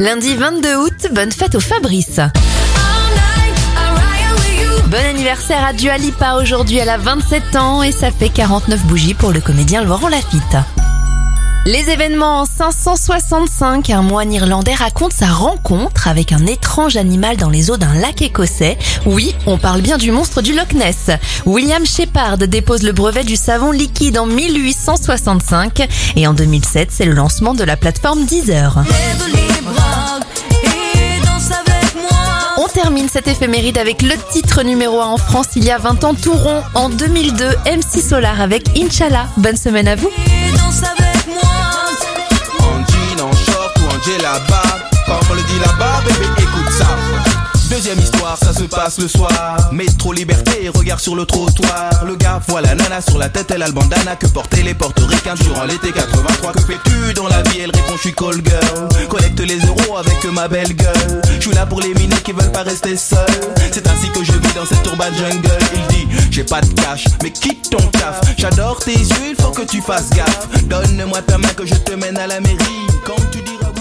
Lundi 22 août, bonne fête au Fabrice. Bon anniversaire à Dua Lipa aujourd'hui, elle a 27 ans et ça fait 49 bougies pour le comédien Laurent Lafitte. Les événements en 565, un moine irlandais raconte sa rencontre avec un étrange animal dans les eaux d'un lac écossais. Oui, on parle bien du monstre du Loch Ness. William Shepard dépose le brevet du savon liquide en 1865 et en 2007, c'est le lancement de la plateforme Deezer. Termine cette éphéméride avec le titre numéro 1 en France il y a 20 ans, Touron. En 2002, MC Solar avec Inch'Allah. Bonne semaine à vous. Deuxième histoire, ça se passe le soir. Métro liberté, regard sur le trottoir. Le gars voit la nana sur la tête, elle a le bandana Que portaient les portoricains durant l'été 83 Que fais-tu dans la vie? Elle répond je suis call girl. Collecte les euros avec ma belle gueule. Je suis là pour les minés qui veulent pas rester seuls. C'est ainsi que je vis dans cette urban jungle. Il dit j'ai pas de cash mais quitte ton taf. J'adore tes yeux, il faut que tu fasses gaffe. Donne-moi ta main que je te mène à la mairie